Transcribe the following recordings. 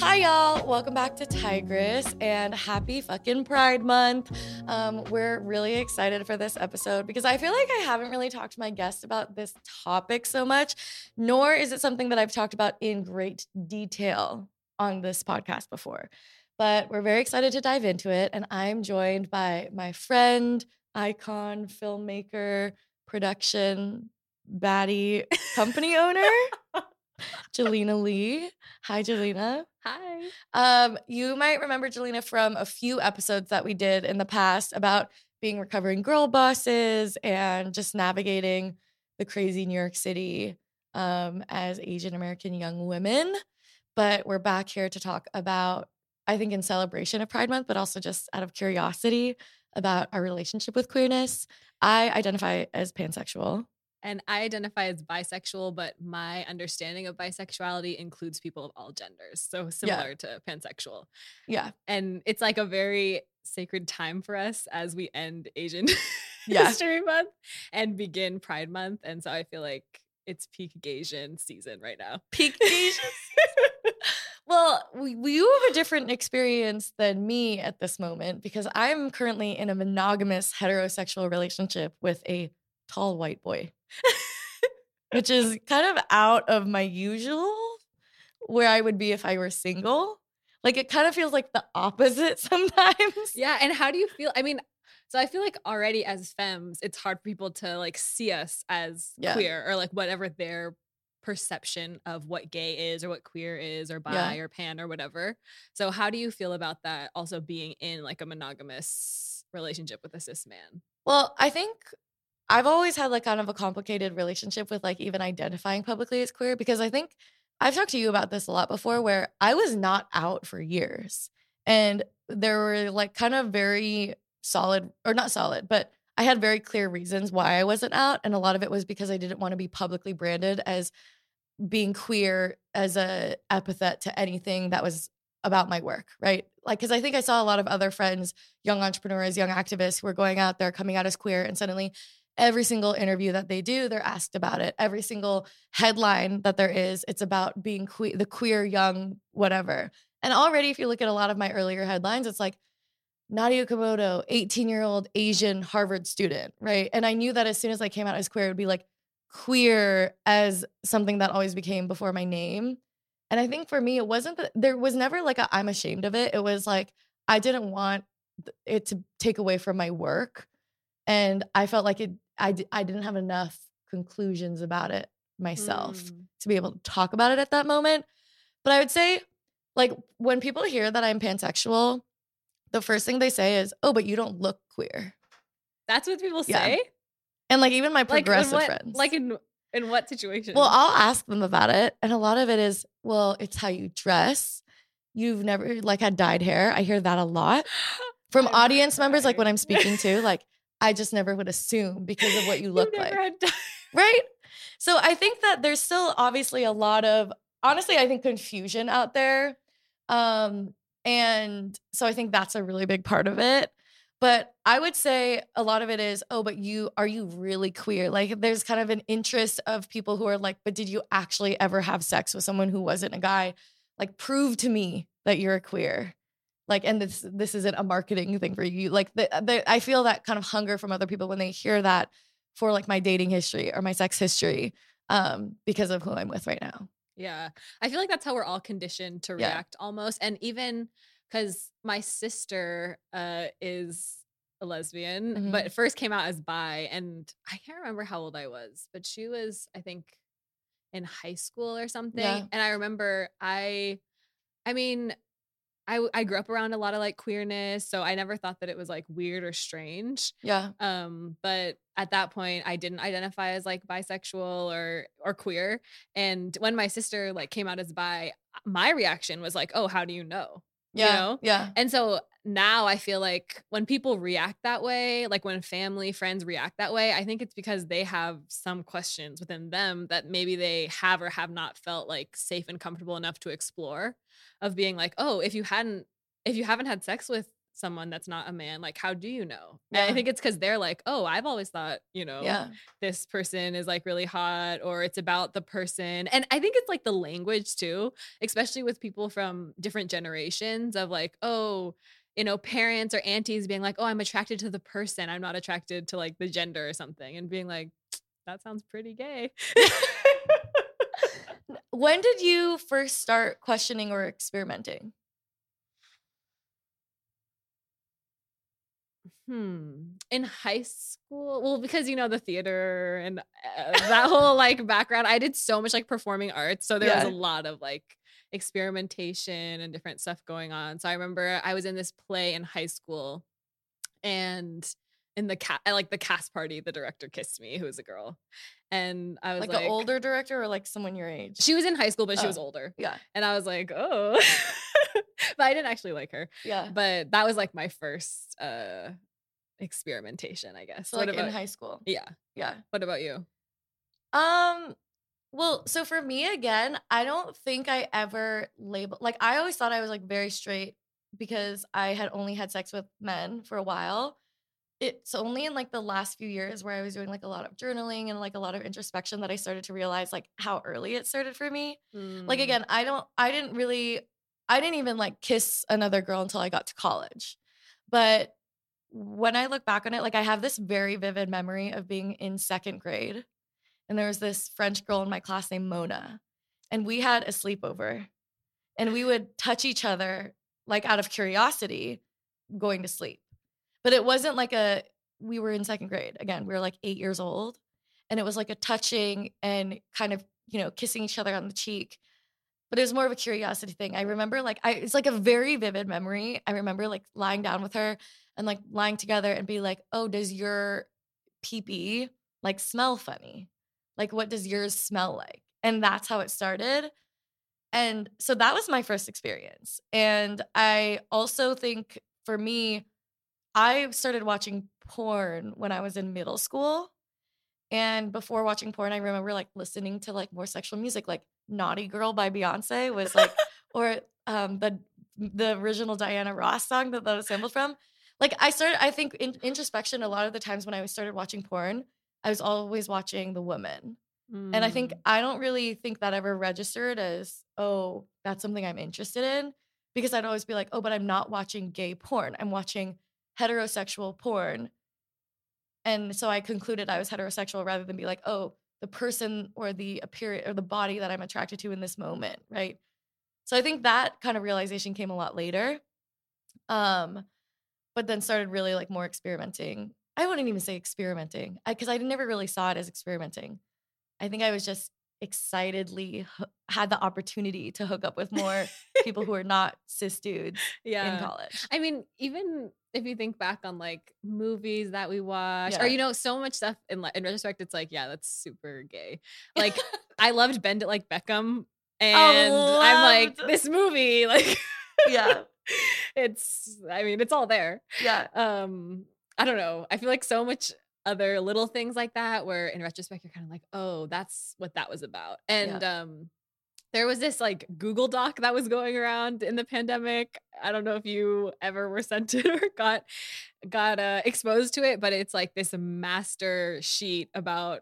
Hi, y'all. Welcome back to Tigress and happy fucking Pride Month. Um, we're really excited for this episode because I feel like I haven't really talked to my guests about this topic so much, nor is it something that I've talked about in great detail on this podcast before. But we're very excited to dive into it. And I'm joined by my friend, icon, filmmaker, production, baddie, company owner. Jelena Lee. Hi, Jelena. Hi. Um, you might remember Jelena from a few episodes that we did in the past about being recovering girl bosses and just navigating the crazy New York City um, as Asian American young women. But we're back here to talk about, I think, in celebration of Pride Month, but also just out of curiosity about our relationship with queerness. I identify as pansexual. And I identify as bisexual, but my understanding of bisexuality includes people of all genders. So similar to pansexual. Yeah. And it's like a very sacred time for us as we end Asian Yeah. History Month and begin Pride Month. And so I feel like it's peak Gaysian season right now. Peak Asian Well, we, we you have a different experience than me at this moment because I'm currently in a monogamous heterosexual relationship with a tall white boy, which is kind of out of my usual where I would be if I were single. Like it kind of feels like the opposite sometimes. Yeah. And how do you feel? I mean, so I feel like already as femmes, it's hard for people to like see us as Yeah. queer or like whatever their perception of what gay is or what queer is or bi Yeah. or pan or whatever. So how do you feel about that also being in like a monogamous relationship with a cis man? Well, I think I've always had like kind of a complicated relationship with like even identifying publicly as queer because I think I've talked to you about this a lot before where I was not out for years. And there were like kind of very solid or not solid, but I had very clear reasons why I wasn't out and a lot of it was because I didn't want to be publicly branded as being queer as a epithet to anything that was about my work, right? Like cuz I think I saw a lot of other friends, young entrepreneurs, young activists who were going out there coming out as queer and suddenly every single interview that they do they're asked about it. Every single headline that there is it's about being que- the queer young whatever. And already if you look at a lot of my earlier headlines it's like Nadya Okamoto 18 year old asian harvard student right? And i knew that as soon as i came out as queer it would be like queer as something that always became before my name. And i think for me it wasn't that there was never like i'm ashamed of it. It was like i didn't want it to take away from my work. And i felt like it I, d- I didn't have enough conclusions about it myself Mm. to be able to talk about it at that moment. But I would say, like, when people hear that I'm pansexual, the first thing they say is, "Oh, but you don't look queer." That's what people Yeah. say. And like even my Like progressive what? friends, Like in in what situation? well, I'll ask them about it, and a lot of it is, well, it's how you dress. You've never like had dyed hair. I hear that a lot from I'm audience members, like when. I'm speaking to, like I just never would assume because of what you look like. right? So I think that there's still obviously a lot of honestly, I think confusion out there. Um, and so I think that's a really big part of it. But I would say a lot of it is, oh, but you are you really queer? Like there's kind of an interest of people who are like, but did you actually ever have sex with someone who wasn't a guy? Like prove to me that you're a queer. Like, and this this isn't a marketing thing for you. Like the, the I feel that kind of hunger from other people when they hear that for like my dating history or my sex history um because of who I'm with right now. Yeah. I feel like that's how we're all conditioned to Yeah. react almost. And even because my sister uh, is a lesbian, Mhm. but first came out as bi. And I can't remember how old I was, but she was, I think, in high school or something. Yeah. And I remember I, I mean, I, I grew up around a lot of like queerness. So I never thought that it was like weird or strange Yeah. um but at that point i didn't identify as like bisexual or or queer and when my sister like came out as bi my reaction was like oh how do you know You Yeah. know? Yeah. and so now i feel like when people react that way like when family friends react that way i think it's because they have some questions within them that maybe they have or have not felt like safe and comfortable enough to explore of being like oh if you hadn't if you haven't had sex with someone that's not a man like how do you know and i think it's because they're like oh i've always thought you know Yeah. this person is like really hot or it's about the person and i think it's like the language too especially with people from different generations of like oh you know parents or aunties being like oh i'm attracted to the person i'm not attracted to like the gender or something and being like that sounds pretty gay When did you first start questioning or experimenting? Hmm. In high school, well, because you know the theater and uh, that whole like background, I did so much like performing arts, so there was a lot of like experimentation and different stuff going on. So I remember I was in this play in high school, and in the cat, like the cast party, the director kissed me, who was a girl, and I was Like, like, an older director or like someone your age? She was in high school, but she was Oh. older, yeah. and I was like, oh, but I didn't actually like her Yeah. but that was like my first uh experimentation i guess So like in high school. yeah Yeah. what about you Um well, so for me again, I don't think I ever label like I always thought I was like very straight because I had only had sex with men for a while. It's only in like the last few years where I was doing like a lot of journaling and like a lot of introspection that I started to realize like how early it started for me. Like Mm, again, I don't I didn't really I didn't even like kiss another girl until I got to college. But when I look back on it, like I have this very vivid memory of being in second grade. And there was this French girl in my class named Mona. And we had a sleepover. And we would touch each other like out of curiosity going to sleep. But it wasn't like a we were in second grade. Again, we were like 8 years old. And it was like a touching and kind of, you know, kissing each other on the cheek but it was more of a curiosity thing. I remember like I it's like a very vivid memory. I remember like lying down with her and like lying together and be like, "Oh, does your pee pee like smell funny? Like what does yours smell like?" And that's how it started. And so that was my first experience. And I also think for me I started watching porn when I was in middle school. And before watching porn, I remember like listening to like more sexual music, like Naughty Girl by Beyonce was like, or um the the original Diana Ross song that that was sampled from. Like I started, I think in introspection, a lot of the times when I started watching porn, I was always watching the woman. And I think mm, I don't really think that ever registered as, oh, that's something I'm interested in. Because I'd always be like, oh, but I'm not watching gay porn. I'm watching heterosexual porn. And so I concluded I was heterosexual rather than be like, oh, the person or the appearance or the body that I'm attracted to in this moment, right? So I think that kind of realization came a lot later. Um, but then started really like more experimenting. I wouldn't even say experimenting because I, never really saw it as experimenting. I think I was just excitedly had the opportunity to hook up with more people who are not cis dudes yeah. in college. I mean, even if you think back on like movies that we watch, or you know, so much stuff in in retrospect, it's like, yeah, that's super gay. Like, I loved Bend It Like Beckham, and I'm like, this movie, like, Yeah. It's. I mean, it's all there. Yeah. Um, I don't know. I feel like so much other little things like that, where in retrospect, you're kind of like, oh, that's what that was about, and um. There was this like Google Doc that was going around in the pandemic. I don't know if you ever were sent it or got got uh, exposed to it, but it's like this master sheet about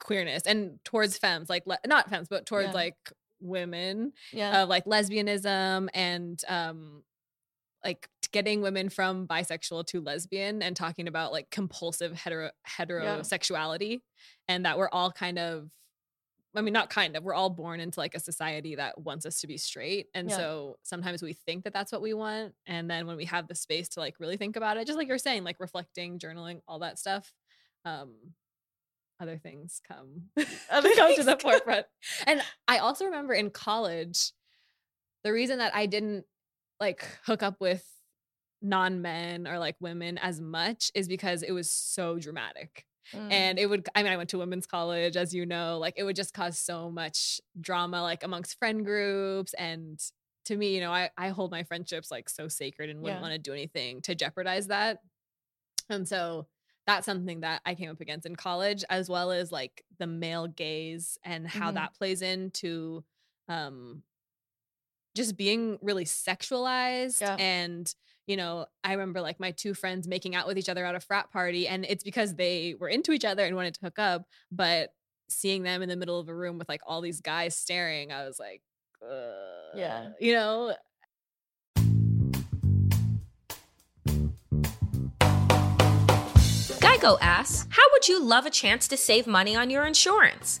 queerness and towards femmes, like le- not femmes, but towards Yeah. like women, Yeah. of like lesbianism and um like getting women from bisexual to lesbian and talking about like compulsive hetero heterosexuality and that we're all kind of I mean, not kind of. We're all born into like a society that wants us to be straight. And Yeah. so sometimes we think that that's what we want. And then when we have the space to like really think about it, just like you're saying, like reflecting, journaling, all that stuff, um, other things come, Other come to the forefront. And I also remember in college, the reason that I didn't like hook up with non men or like women as much is because it was so dramatic Mm. and it would i mean i went to women's college as you know like it would just cause so much drama like amongst friend groups and to me you know i, I hold my friendships like so sacred and wouldn't Yeah. want to do anything to jeopardize that and so that's something that i came up against in college as well as like the male gaze and how Mhm. that plays into um just being really sexualized Yeah. and you know i remember like my two friends making out with each other at a frat party and it's because they were into each other and wanted to hook up but seeing them in the middle of a room with like all these guys staring i was like Yeah. You know Geico asks, How would you love a chance to save money on your insurance?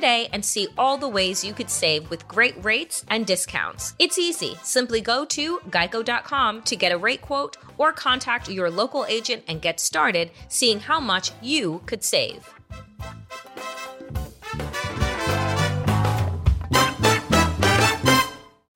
today and see all the ways you could save with great rates and discounts. It's easy. Simply go to geico.com to get a rate quote or contact your local agent and get started seeing how much you could save.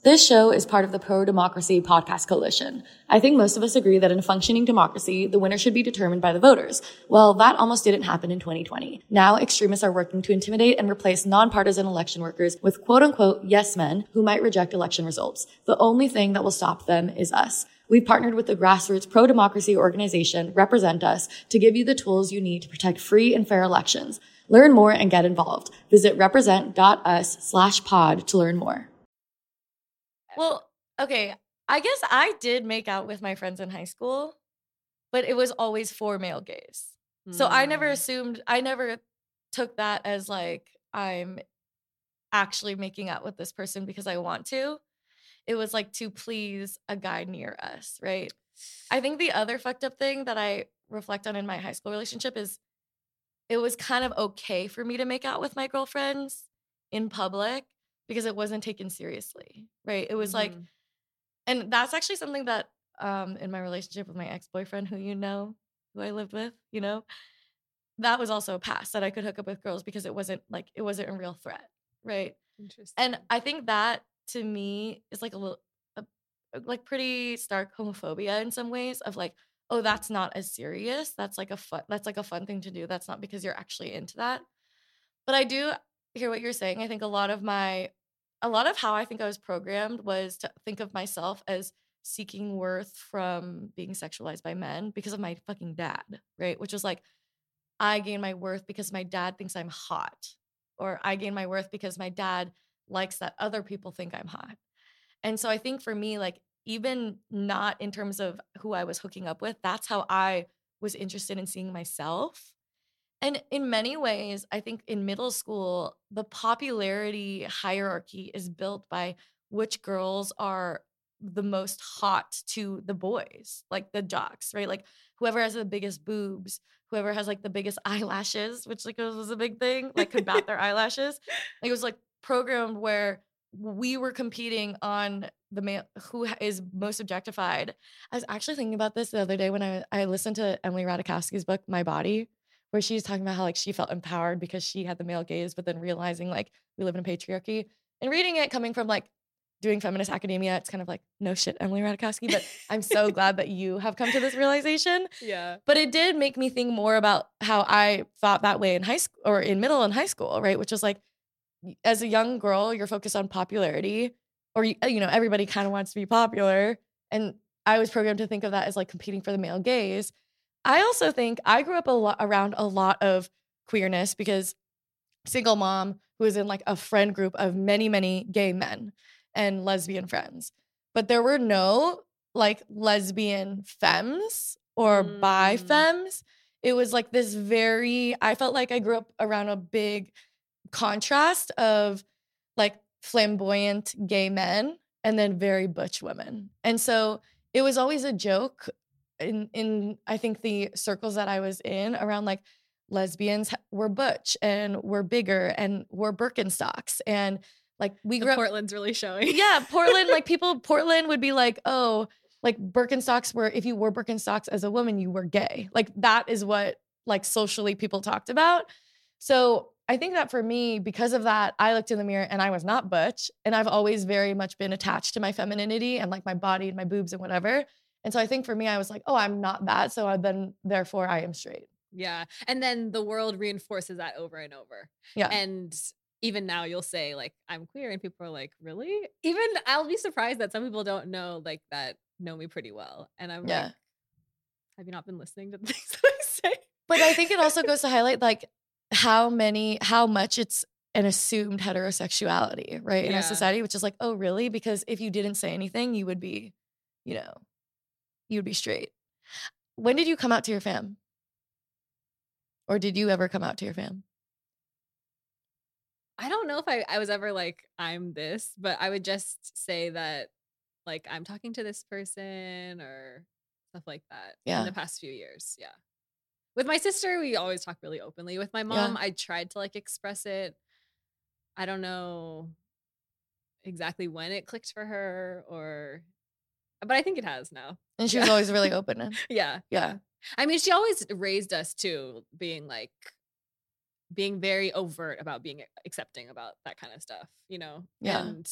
This show is part of the Pro Democracy Podcast Coalition. I think most of us agree that in a functioning democracy, the winner should be determined by the voters. Well, that almost didn't happen in 2020. Now, extremists are working to intimidate and replace nonpartisan election workers with quote unquote yes men who might reject election results. The only thing that will stop them is us. We've partnered with the grassroots pro-democracy organization Represent Us to give you the tools you need to protect free and fair elections. Learn more and get involved. Visit represent.us slash pod to learn more. Well, okay. I guess I did make out with my friends in high school, but it was always for male gaze. So I never Mm. assumed, I never took that as like I'm actually making out with this person because I want to. It was like to please a guy near us, right? I think the other fucked up thing that I reflect on in my high school relationship is it was kind of okay for me to make out with my girlfriends in public because it wasn't taken seriously, right? It was like, Mhm. and that's actually something that um in my relationship with my ex-boyfriend who you know who i lived with you know that was also a pass that i could hook up with girls because it wasn't like it wasn't a real threat right Interesting. and i think that to me is like a little a, a- like pretty stark homophobia in some ways of like oh that's not as serious that's like a fun that's like a fun thing to do that's not because you're actually into that but i do hear what you're saying i think a lot of my a lot of how i think i was programmed was to think of myself as seeking worth from being sexualized by men because of my fucking dad right? Which was like i gain my worth because my dad thinks i'm hot or i gain my worth because my dad likes that other people think i'm hot. And so i think for me like even not in terms of who i was hooking up with that's how i was interested in seeing myself And in many ways, I think in middle school, the popularity hierarchy is built by which girls are the most hot to the boys, like the jocks, right? Like whoever has the biggest boobs, whoever has like the biggest eyelashes, which like was a big thing, like could bat their eyelashes. Like, it was like programmed where we were competing on the male who is most objectified. I was actually thinking about this the other day when I I listened to Emily Ratajkowski's book My Body, where she's talking about how like she felt empowered because she had the male gaze, but then realizing like we live in a patriarchy. And reading it coming from like doing feminist academia, it's kind of like, no shit, Emily Ratajkowski. But I'm so glad that you have come to this realization. Yeah. But it did make me think more about how I thought that way in high school or in middle and high school, right? Which was like, as a young girl, you're focused on popularity, or you, you know, everybody kind of wants to be popular. And I was programmed to think of that as like competing for the male gaze. I also think I grew up a lot around a lot of queerness because single mom who was in like a friend group of many, many gay men and lesbian friends. But there were no like lesbian femmes or bi Mm. femmes. It was like this very, I felt like I grew up around a big contrast of like flamboyant gay men and then very butch women. And so it was always a joke in in I think the circles that I was in around like lesbians were butch and were bigger and were Birkenstocks and like we The grew up Portland's really showing. yeah, Portland, like people, Portland would be like, oh, like Birkenstocks were, if you wore Birkenstocks as a woman, you were gay. Like that is what like socially people talked about. So I think that for me, because of that, I looked in the mirror and I was not butch. And I've always very much been attached to my femininity and like my body and my boobs and whatever. And so I think for me, I was like, oh, I'm not that. So I've been, therefore, I am straight. Yeah. And then the world reinforces that over and over. Yeah. And even now you'll say like I'm queer and people are like, "Really?" Even I'll be surprised that some people don't know like that know me pretty well. And I'm Yeah. like, have you not been listening to the things that I say? But I think it also goes to highlight like how many, how much it's an assumed heterosexuality, right? In Yeah. our society, which is like, oh, really? Because if you didn't say anything, you would be, you know, you would be straight. When did you come out to your fam? Or did you ever come out to your fam? I don't know if I, I was ever like, I'm this, but I would just say that like I'm talking to this person or stuff like that Yeah. in the past few years. Yeah. With my sister, we always talk really openly. With my mom, I tried to like express it. I don't know exactly when it clicked for her or but I think it has now. And she was always really open. Yeah. yeah. I mean, she always raised us too, being like, being very overt about being accepting about that kind of stuff, you know? Yeah. And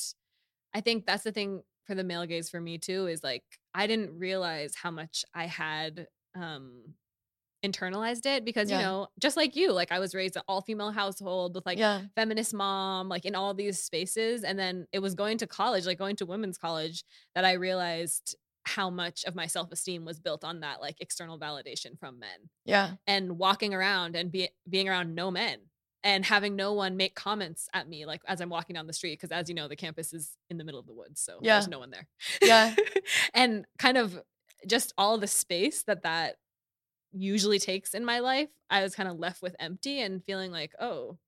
I think that's the thing for the male gaze for me too, is like, I didn't realize how much I had um internalized it because, Yeah. you know, just like you, like I was raised an all female household with like yeah. feminist mom, like in all these spaces. And then it was going to college, like going to women's college, that I realized how much of my self esteem was built on that like external validation from men Yeah. and walking around and be, being around no men and having no one make comments at me like as I'm walking down the street. Cause as you know, the campus is in the middle of the woods. So Yeah. there's no one there. Yeah. and kind of just all the space that that usually takes in my life, I was kind of left with empty and feeling like, oh,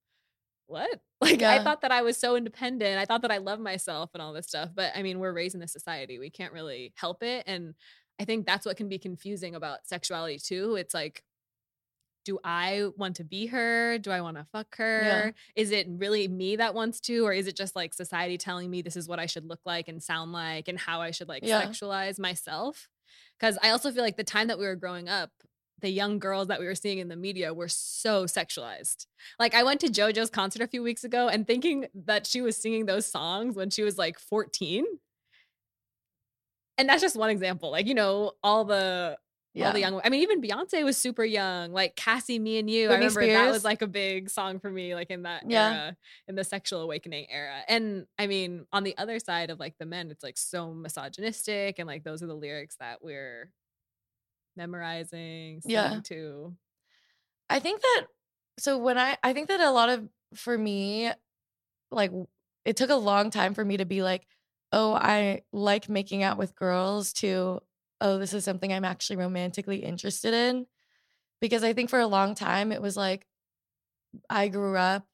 what? Like I thought that I was so independent. I thought that I loved myself and all this stuff. But I mean, we're raised in this society. We can't really help it. And I think that's what can be confusing about sexuality too. It's like, do I want to be her? Do I want to fuck her? Is it really me that wants to? Or is it just like society telling me this is what I should look like and sound like and how I should like Yeah. sexualize myself? Because I also feel like the time that we were growing up, the young girls that we were seeing in the media were so sexualized. Like I went to JoJo's concert a few weeks ago and thinking that she was singing those songs when she was like 14. And that's just one example. Like, you know, all the Yeah. all the young I mean, even Beyonce was super young. Like Cassie, Me and You. I Britney remember that was like a big song for me, like in that Yeah. era, in the sexual awakening era. And I mean, on the other side of like the men, it's like so misogynistic, and like those are the lyrics that we're memorizing, Yeah. singing to. I think that so when I I think that a lot of for me like it took a long time for me to be like, "Oh, I like making out with girls" to "Oh, this is something I'm actually romantically interested in." Because I think for a long time it was like, I grew up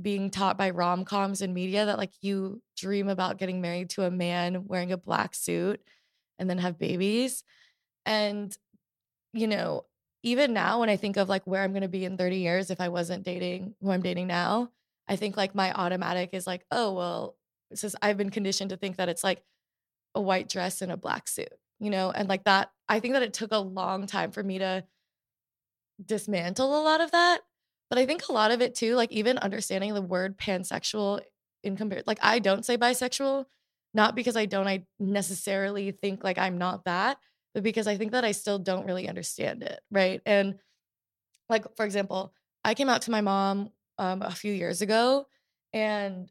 being taught by rom coms and media that like you dream about getting married to a man wearing a black suit and then have babies. And, you know, even now when I think of like where I'm going to be in 30 years if I wasn't dating who I'm dating now, I think like my automatic is like, oh, well, just I've been conditioned to think that it's like a white dress and a black suit, you know, and like that. I think that it took a long time for me to dismantle a lot of that. But I think a lot of it too, like even understanding the word pansexual in compared, like I don't say bisexual, not because I don't I necessarily think like I'm not that, but because I think that I still don't really understand it, right? And like for example, I came out to my mom um, a few years ago, and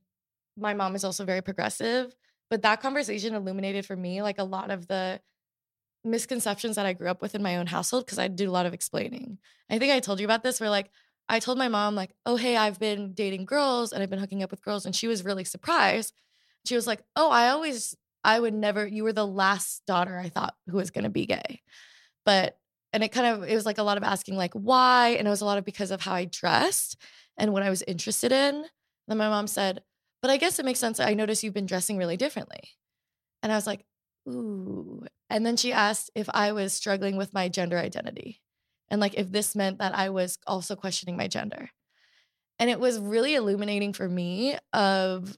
my mom is also very progressive. But that conversation illuminated for me like a lot of the misconceptions that I grew up with in my own household because I did a lot of explaining. I think I told you about this where like I told my mom like, "Oh, hey, I've been dating girls and I've been hooking up with girls." And she was really surprised. She was like, "Oh, I always I would never you were the last daughter I thought who was going to be gay." But and it kind of it was like a lot of asking like why and it was a lot of because of how I dressed and what I was interested in. Then my mom said, "But I guess it makes sense. I notice you've been dressing really differently." And I was like, "Ooh." And then she asked if I was struggling with my gender identity and like if this meant that I was also questioning my gender. And it was really illuminating for me of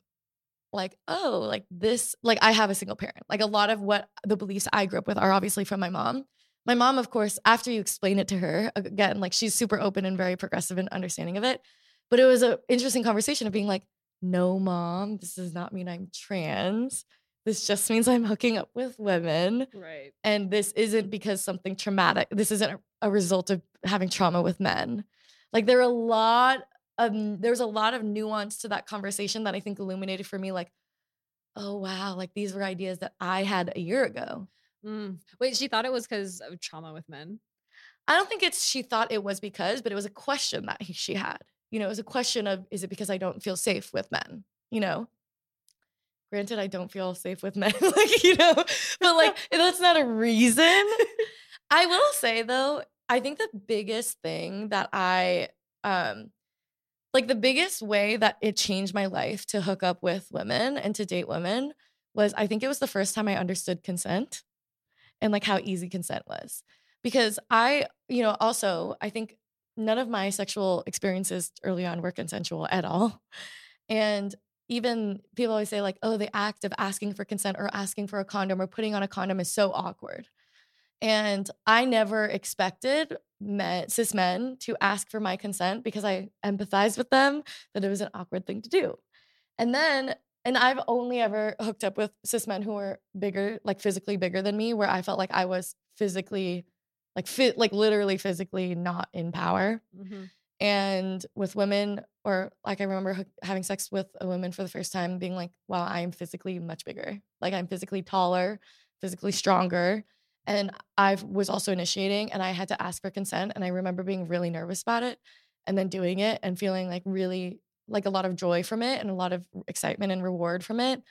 like, oh, like this, like I have a single parent. Like a lot of what the beliefs I grew up with are obviously from my mom. My mom, of course, after you explain it to her, again, like she's super open and very progressive and understanding of it. But it was an interesting conversation of being like, no, mom, this does not mean I'm trans. This just means I'm hooking up with women. Right. And this isn't because something traumatic, this isn't a, a result of having trauma with men. Like there are a lot of, there's a lot of nuance to that conversation that I think illuminated for me, like, oh, wow, like these were ideas that I had a year ago. Mm. Wait, she thought it was because of trauma with men? I don't think it's she thought it was because, but it was a question that he, she had. You know, it was a question of, is it because I don't feel safe with men? You know? Granted, I don't feel safe with men, like, you know, but like, that's not a reason. I will say though, I think the biggest thing that I, um, like the biggest way that it changed my life to hook up with women and to date women was I think it was the first time I understood consent and like how easy consent was. Because I, you know, also, I think none of my sexual experiences early on were consensual at all. And even people always say, like, oh, the act of asking for consent or asking for a condom or putting on a condom is so awkward. And I never expected men, cis men to ask for my consent because I empathized with them that it was an awkward thing to do. And then, and I've only ever hooked up with cis men who were bigger, like physically bigger than me, where I felt like I was physically, like fit, like literally physically not in power. Mm-hmm. And with women, or like I remember having sex with a woman for the first time, being like, wow, I am physically much bigger. Like I'm physically taller, physically stronger. And I was also initiating and I had to ask for consent. And I remember being really nervous about it and then doing it and feeling like really like a lot of joy from it and a lot of excitement and reward from it.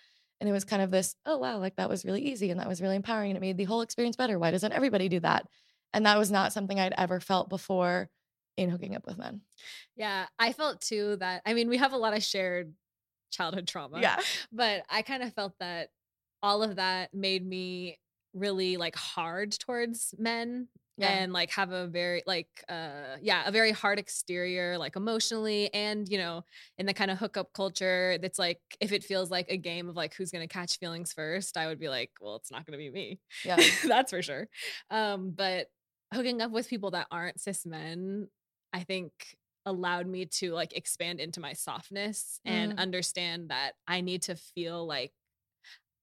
And it was kind of this, oh, wow, like that was really easy and that was really empowering and it made the whole experience better. Why doesn't everybody do that? And that was not something I'd ever felt before in hooking up with men. Yeah, I felt too that I mean, we have a lot of shared childhood trauma. Yeah. But I kind of felt that all of that made me really like hard towards men yeah. and like have a very like uh yeah a very hard exterior like emotionally and you know in the kind of hookup culture that's like if it feels like a game of like who's gonna catch feelings first i would be like well it's not gonna be me yeah that's for sure um but hooking up with people that aren't cis men I think allowed me to like expand into my softness and mm. understand that I need to feel like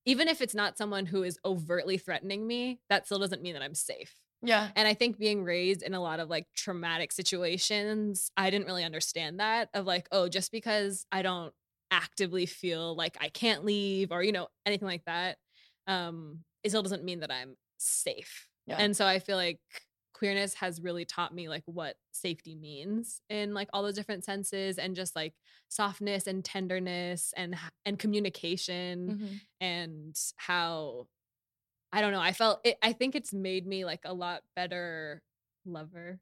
even if it's not someone who is overtly threatening me, that still doesn't mean that I'm safe. Yeah. And I think being raised in a lot of like traumatic situations, I didn't really understand that of like, oh, just because I don't actively feel like I can't leave or, you know, anything like that, um, it still doesn't mean that I'm safe. Yeah. And so I feel like queerness has really taught me like what safety means in like all those different senses and just like softness and tenderness and and communication mm-hmm. and how I don't know I felt it I think it's made me like a lot better lover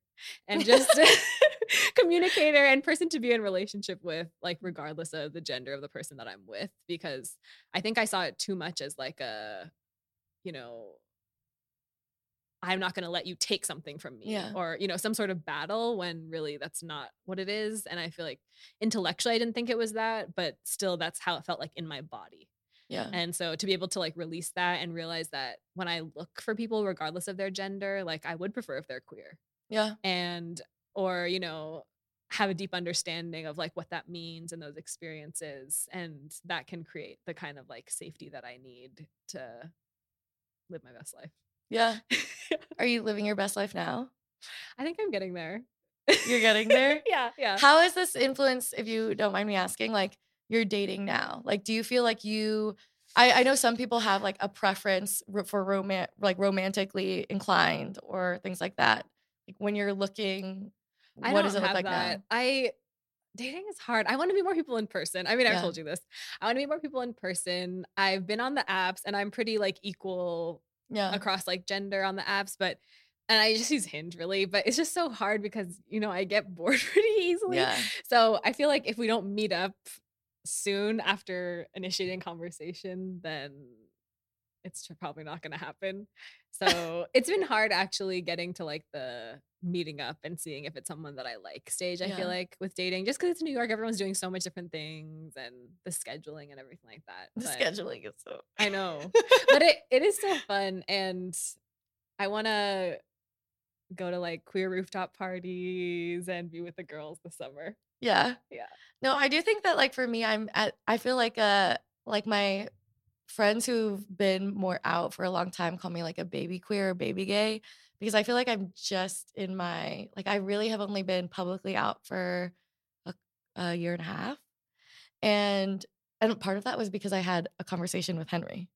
and just communicator and person to be in relationship with like regardless of the gender of the person that i'm with because i think i saw it too much as like a you know i'm not going to let you take something from me Yeah. or you know some sort of battle when really that's not what it is and i feel like intellectually i didn't think it was that but still that's how it felt like in my body Yeah. and so to be able to like release that and realize that when I look for people, regardless of their gender, like I would prefer if they're queer Yeah. and, or, you know, have a deep understanding of like what that means and those experiences. And that can create the kind of like safety that I need to live my best life. Yeah. Are you living your best life now? I think I'm getting there. You're getting there? yeah. Yeah. How has this influenced, if you don't mind me asking, like you're dating now? Like, do you feel like you? I, I know some people have like a preference for roman like romantically inclined or things like that. Like when you're looking, I what does it look like that. now? I dating is hard. I want to meet more people in person. I mean, I've told you this. I want to meet more people in person. I've been on the apps and I'm pretty like equal Yeah, across like gender on the apps, but and I just use Hinge really, but it's just so hard because you know I get bored pretty easily. yeah, So I feel like if we don't meet up soon after initiating conversation, then it's probably not going to happen. So it's been hard actually getting to like the meeting up and seeing if it's someone that I like stage. I Yeah. feel like with dating, just because it's New York, everyone's doing so much different things and the scheduling and everything like that. the But- scheduling is so. I know, but it, it is still fun and I want to go to like queer rooftop parties and be with the girls this summer. Yeah. Yeah. No, I do think that like for me, I'm at I feel like uh like my friends who've been more out for a long time call me like a baby queer or baby gay because I feel like I'm just in my like I really have only been publicly out for a, a year and a half. And and part of that was because I had a conversation with Henry,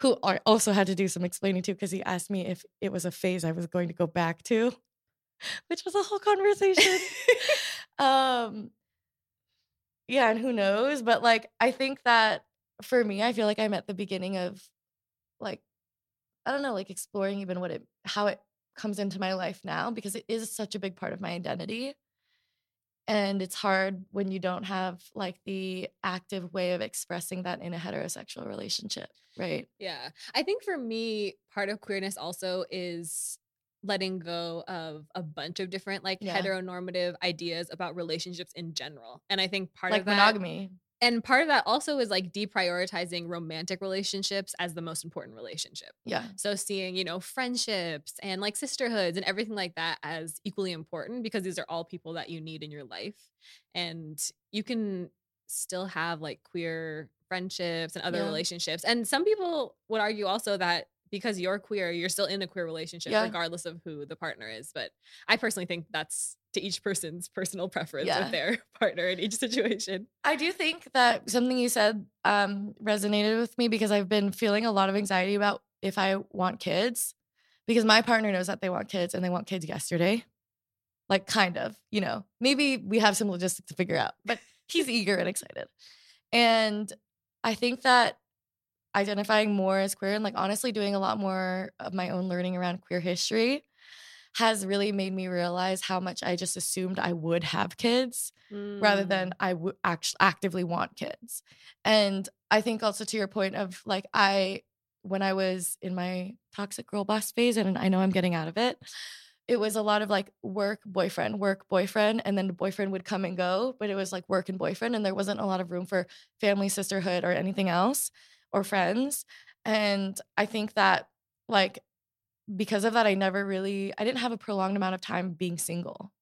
who I also had to do some explaining to because he asked me if it was a phase I was going to go back to, which was a whole conversation. um yeah and who knows but like i think that for me i feel like i'm at the beginning of like i don't know like exploring even what it how it comes into my life now because it is such a big part of my identity and it's hard when you don't have like the active way of expressing that in a heterosexual relationship right Yeah. I think for me, part of queerness also is letting go of a bunch of different like Yeah. heteronormative ideas about relationships in general. And I think part like of that monogamy and part of that also is like deprioritizing romantic relationships as the most important relationship. yeah So seeing, you know, friendships and like sisterhoods and everything like that as equally important because these are all people that you need in your life. And you can still have like queer friendships and other Yeah. relationships. And some people would argue also that because you're queer, you're still in a queer relationship, Yeah. regardless of who the partner is. But I personally think that's to each person's personal preference Yeah. with their partner in each situation. I do think that something you said um, resonated with me because I've been feeling a lot of anxiety about if I want kids because my partner knows that they want kids and they want kids yesterday. Like, kind of, you know, maybe we have some logistics to figure out, but he's eager and excited. And I think that identifying more as queer and like honestly doing a lot more of my own learning around queer history has really made me realize how much I just assumed I would have kids rather Mm. than I would actually actively want kids. And I think also to your point of like I when I was in my toxic girl boss phase and I know I'm getting out of it, it was a lot of like work boyfriend, work boyfriend and then the boyfriend would come and go, but it was like work and boyfriend and there wasn't a lot of room for family sisterhood or anything else or friends. And I think that like because of that I never really I didn't have a prolonged amount of time being single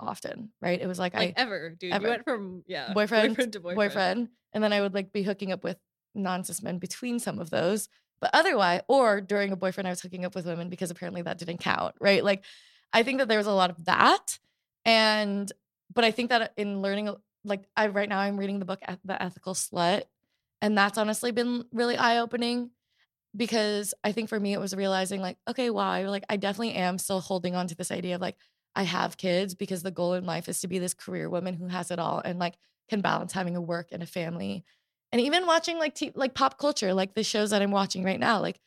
often, right? It was like, like I ever, dude. ever. You went from yeah, boyfriend, to boyfriend. boyfriend. and then I would like be hooking up with non-cis men between some of those. But otherwise, or during a boyfriend, I was hooking up with women because apparently that didn't count, right? Like, I think that there was a lot of that, and but I think that in learning, like, I right now I'm reading the book The Ethical Slut, and that's honestly been really eye-opening because I think for me it was realizing like, okay, wow, like I definitely am still holding on to this idea of like I have kids because the goal in life is to be this career woman who has it all and like can balance having a work and a family. And even watching like t- like pop culture, like the shows that I'm watching right now, like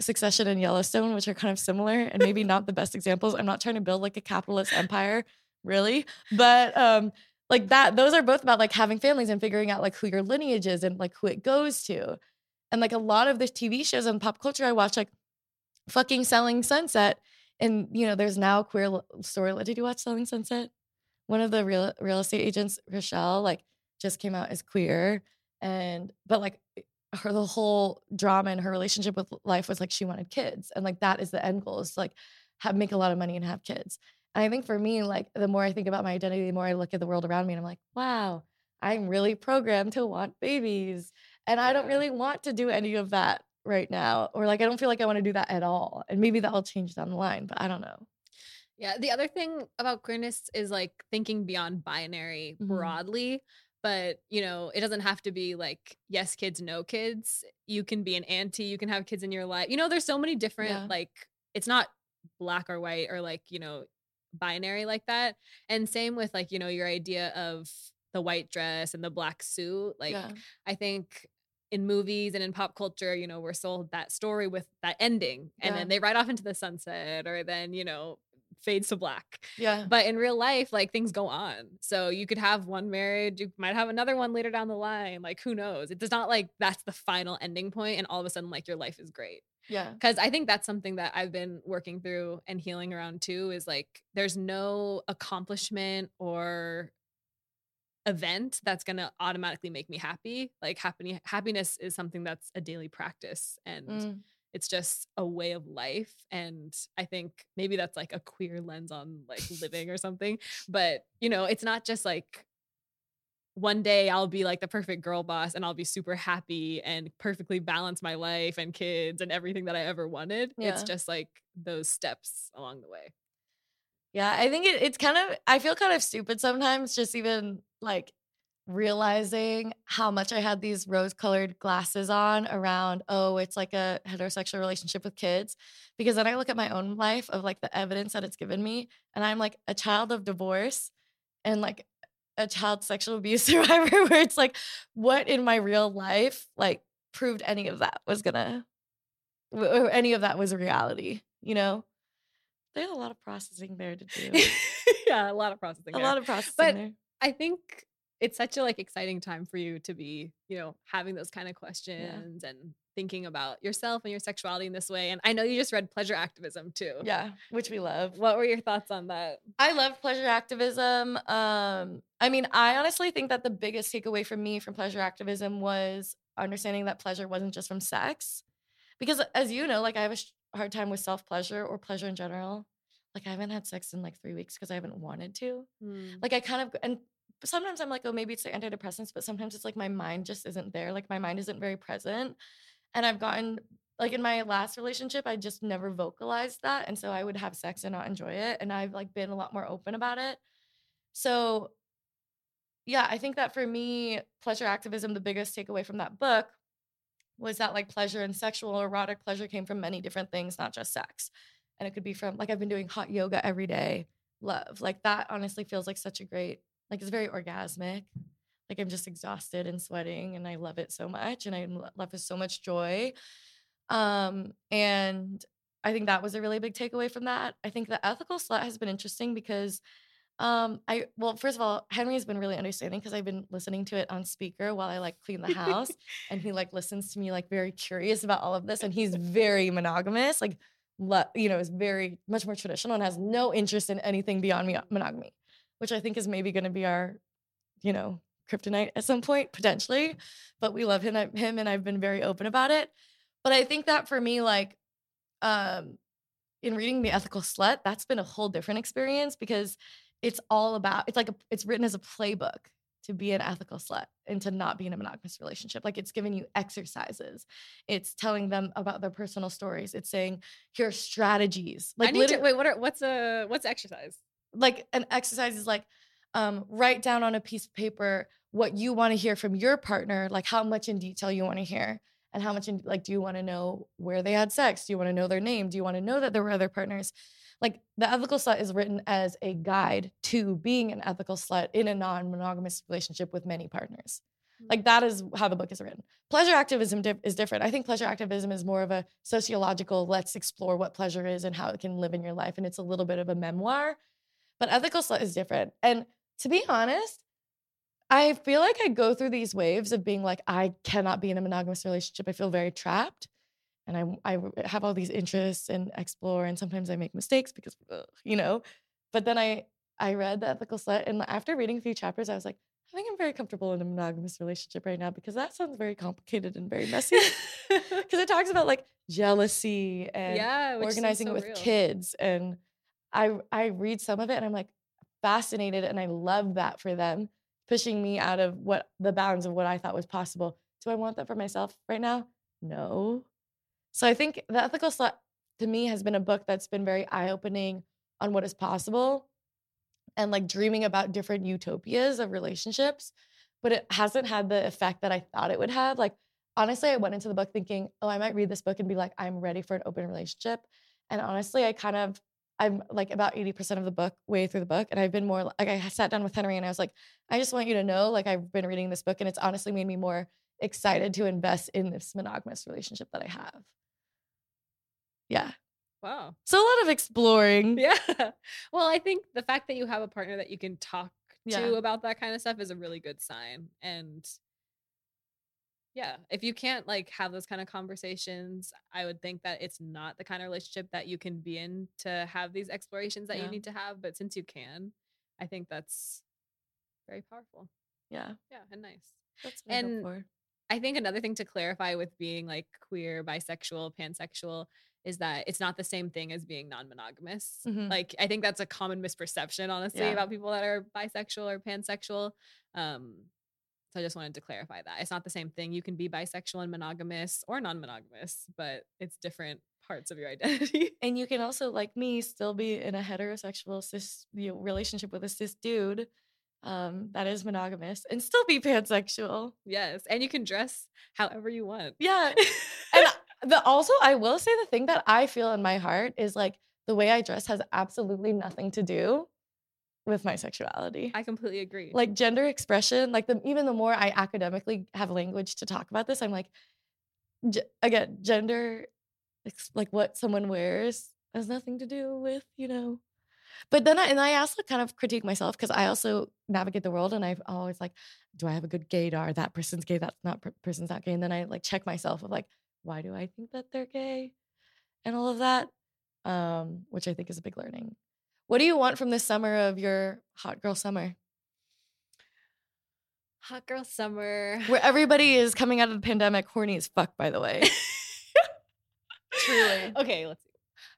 Succession and Yellowstone, which are kind of similar and maybe not the best examples. I'm not trying to build like a capitalist empire, really, but um, like that. Those are both about like having families and figuring out like who your lineage is and like who it goes to, and like a lot of the TV shows and pop culture I watch, like fucking Selling Sunset, and you know, there's now a queer story. Did you watch Selling Sunset? One of the real real estate agents, Chrishell, like just came out as queer, and but like her the whole drama and her relationship with life was like she wanted kids and like that is the end goal is to like have make a lot of money and have kids and i think for me like the more i think about my identity the more i look at the world around me and i'm like wow i'm really programmed to want babies and i don't really want to do any of that right now or like i don't feel like i want to do that at all and maybe that'll change down the line but i don't know Yeah. The other thing about queerness is like thinking beyond binary Mhm. broadly. But, you know, it doesn't have to be like, yes, kids, no kids. You can be an auntie. You can have kids in your life. You know, there's so many different, Yeah. like, it's not black or white or like, you know, binary like that. And same with like, you know, your idea of the white dress and the black suit. Like, yeah I think in movies and in pop culture, you know, we're sold that story with that ending and Yeah. then they ride off into the sunset or then, you know, fades to black. yeah But in real life, like things go on. So you could have one marriage, you might have another one later down the line. Like who knows? It does not like that's the final ending point and all of a sudden like your life is great. Yeah Cuz I think that's something that I've been working through and healing around too is like there's no accomplishment or event that's going to automatically make me happy. Like happy happiness is something that's a daily practice and Mm. it's just a way of life and i think maybe that's like a queer lens on like living or something but you know it's not just like one day i'll be like the perfect girl boss and i'll be super happy and perfectly balance my life and kids and everything that i ever wanted it's just like those steps along the way Yeah, I think it, it's kind of, I feel kind of stupid sometimes, just even like realizing how much I had these rose colored glasses on around, oh, it's like a heterosexual relationship with kids. Because then I look at my own life of like the evidence that it's given me, and I'm like a child of divorce and like a child sexual abuse survivor, where it's like, what in my real life like proved any of that was gonna, or any of that was a reality, you know? There's a lot of processing there to do. yeah a lot of processing a there. lot of processing But there. I think it's such a like exciting time for you to be, you know, having those kind of questions and thinking about yourself and your sexuality in this way. And I know you just read Pleasure Activism too. Yeah, which we love. What were your thoughts on that? I love pleasure activism. Um, I mean, I honestly think that the biggest takeaway for me from pleasure activism was understanding that pleasure wasn't just from sex. Because as you know, like I have a sh- hard time with self pleasure or pleasure in general. Like I haven't had sex in like three weeks because I haven't wanted to. Like I kind of and sometimes I'm like, oh, maybe it's the antidepressants, but sometimes it's like my mind just isn't there. Like my mind isn't very present. And I've gotten like in my last relationship, I just never vocalized that. And so I would have sex and not enjoy it. And I've like been a lot more open about it. So yeah, I think that for me, pleasure activism, the biggest takeaway from that book was that like pleasure and sexual erotic pleasure came from many different things, not just sex. And it could be from like I've been doing hot yoga every day, love. Like that honestly feels like such a great, like it's very orgasmic. Like I'm just exhausted and sweating and I love it so much and I'm left with so much joy. Um, and I think that was a really big takeaway from that. I think the ethical slut has been interesting because um I well, first of all, Henry has been really understanding because I've been listening to it on speaker while I like clean the house. and he like listens to me like very curious about all of this. And he's very monogamous, like le- you know, is very much more traditional and has no interest in anything beyond me- monogamy, which I think is maybe going to be our, you know, kryptonite at some point potentially. But we love him, him, and I've been very open about it. But I think that for me, like, um, in reading the ethical slut, that's been a whole different experience because it's all about it's like a, it's written as a playbook to be an ethical slut and to not be in a monogamous relationship. Like it's giving you exercises. It's telling them about their personal stories. It's saying here are strategies. Like I need to, wait, what are what's a what's exercise? like an exercise is like um, write down on a piece of paper what you want to hear from your partner, like how much in detail you want to hear, and how much in like do you want to know where they had sex? Do you want to know their name? Do you want to know that there were other partners? Like the ethical slut is written as a guide to being an ethical slut in a non-monogamous relationship with many partners. Like that is how the book is written. Pleasure activism di- is different. I think pleasure activism is more of a sociological, let's explore what pleasure is and how it can live in your life. And it's a little bit of a memoir. But ethical slut is different. And to be honest, I feel like I go through these waves of being like, I cannot be in a monogamous relationship. I feel very trapped. And I, I have all these interests and explore. And sometimes I make mistakes because, ugh, you know, but then I, I read The Ethical Slut. And after reading a few chapters, I was like, I think I'm very comfortable in a monogamous relationship right now because that sounds very complicated and very messy. Because it talks about like jealousy and yeah, organizing so it with real. kids. And I I read some of it and I'm like fascinated and I love that for them, pushing me out of what the bounds of what I thought was possible. Do I want that for myself right now? No. So I think The Ethical Slut to me has been a book that's been very eye-opening on what is possible and like dreaming about different utopias of relationships, but it hasn't had the effect that I thought it would have. Like honestly, I went into the book thinking, "Oh, I might read this book and be like, I'm ready for an open relationship." And honestly, I kind of I'm like about 80% of the book way through the book and I've been more like I sat down with Henry and I was like, "I just want you to know like I've been reading this book and it's honestly made me more excited to invest in this monogamous relationship that I have." Yeah. Wow. So a lot of exploring. Yeah. Well, I think the fact that you have a partner that you can talk Yeah. to about that kind of stuff is a really good sign. And yeah, if you can't like have those kind of conversations, I would think that it's not the kind of relationship that you can be in to have these explorations that Yeah. you need to have. But since you can, I think that's very powerful. Yeah. Yeah, and nice. That's what I hope And. I think another thing to clarify with being like queer, bisexual, pansexual is that it's not the same thing as being non-monogamous. Mhm. Like I think that's a common misperception, honestly, Yeah. about people that are bisexual or pansexual. Um, so I just wanted to clarify that it's not the same thing. You can be bisexual and monogamous or non-monogamous, but it's different parts of your identity. And you can also, like me, still be in a heterosexual cis you know, relationship with a cis dude um, that is monogamous and still be pansexual. yes, and you can dress however you want. Yeah. and the also, I will say the thing that I feel in my heart is like the way I dress has absolutely nothing to do with my sexuality. I completely agree. like gender expression, like the even the more I academically have language to talk about this, I'm like, ge- again, gender, like what someone wears has nothing to do with you know. But then I and I also kind of critique myself because I also navigate the world and I've always like, do I have a good gaydar? That person's gay. That's not per- person's not gay. And then I like check myself of like, why do I think that they're gay, and all of that, um, which I think is a big learning. What do you want from this summer of your hot girl summer? hot girl summer. where everybody is coming out of the pandemic horny as fuck, by the way. Truly. Okay, let's see.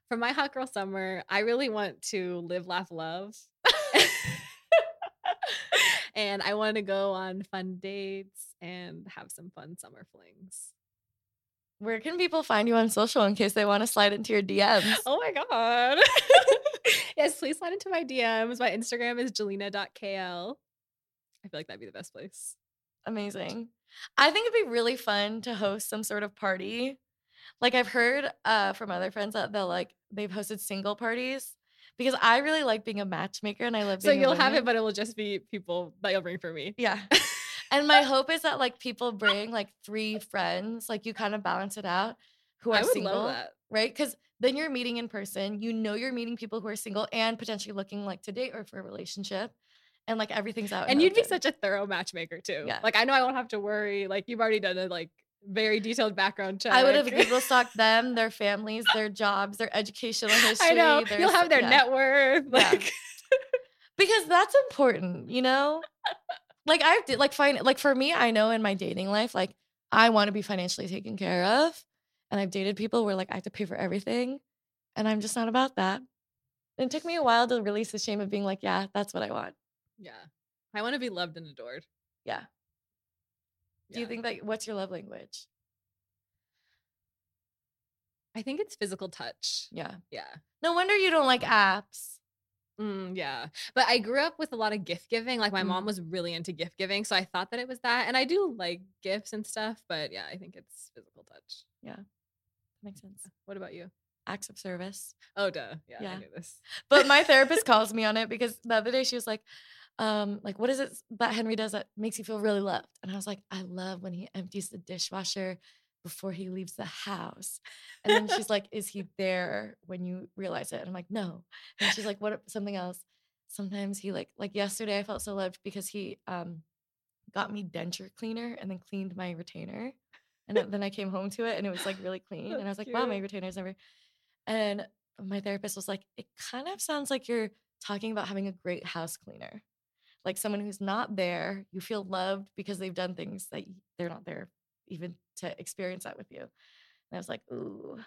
For my hot girl summer, I really want to live, laugh, love. and I want to go on fun dates and have some fun summer flings. Where can people find you on social in case they want to slide into your DMs? Oh my God. yes, please slide into my DMs. My Instagram is jelena.kl. I feel like that'd be the best place. Amazing. I think it'd be really fun to host some sort of party. Like I've heard uh, from other friends that they'll like they've hosted single parties because I really like being a matchmaker and I love. So being a you'll have it, but it will just be people that you'll bring for me. yeah. And my hope is that like people bring like three friends, like you kind of balance it out, who are I would single, love that. right? Because then you're meeting in person. You know you're meeting people who are single and potentially looking like to date or for a relationship, and like everything's out. And you'd be such a thorough matchmaker too. Yeah. Like I know I won't have to worry. Like you've already done a like very detailed background check. I would have Google stalked them, their families, their jobs, their educational history. I know. their You'll have their yeah. net worth. Yeah. Because that's important, you know. like I did, like find like for me, I know in my dating life, like I want to be financially taken care of, and I've dated people where like I have to pay for everything, and I'm just not about that. And it took me a while to release the shame of being like, yeah, that's what I want. Yeah. I want to be loved and adored. Yeah. Do you think that what's your love language? I think it's physical touch. Yeah. Yeah. No wonder you don't like apps. Mm, yeah. But I grew up with a lot of gift giving. Like my Mm. mom was really into gift giving. So I thought that it was that. And I do like gifts and stuff. But yeah, I think it's physical touch. Yeah. Makes sense. What about you? Acts of service. Oh, duh. Yeah. Yeah. I knew this. But my therapist calls me on it because the other day she was like, um, like, what is it that Henry does that makes you feel really loved? And I was like, I love when he empties the dishwasher before he leaves the house. And then she's like, Is he there when you realize it? And I'm like, No. And she's like, What something else? Sometimes he like like yesterday I felt so loved because he um got me denture cleaner and then cleaned my retainer. And then I came home to it and it was like really clean. and I was like, wow, my retainer's never. And my therapist was like, it kind of sounds like you're talking about having a great house cleaner. Like someone who's not there, you feel loved because they've done things that they're not there even to experience that with you. And I was like, ooh,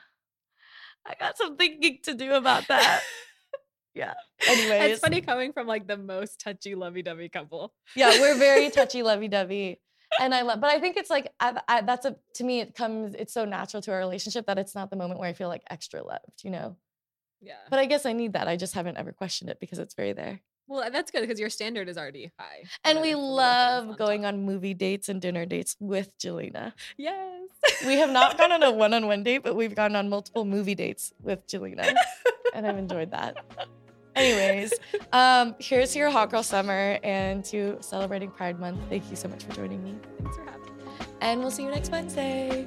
I got some thinking to do about that. yeah. Anyways, it's funny coming from like the most touchy lovey-dovey couple. Yeah, we're very touchy lovey-dovey. And I love, but I think it's like I, I, that's a to me it comes it's so natural to our relationship that it's not the moment where I feel like extra loved, you know. Yeah. But I guess I need that. I just haven't ever questioned it because it's very there. Well, that's good because your standard is already high. And we love going on movie dates and dinner dates with Jelena. Yes. we have not gone on a one on one date, but we've gone on multiple movie dates with Jelena. and I've enjoyed that. Anyways, um, here's your Hot Girl Summer and to celebrating Pride Month. Thank you so much for joining me. Thanks for having me. And we'll see you next Wednesday.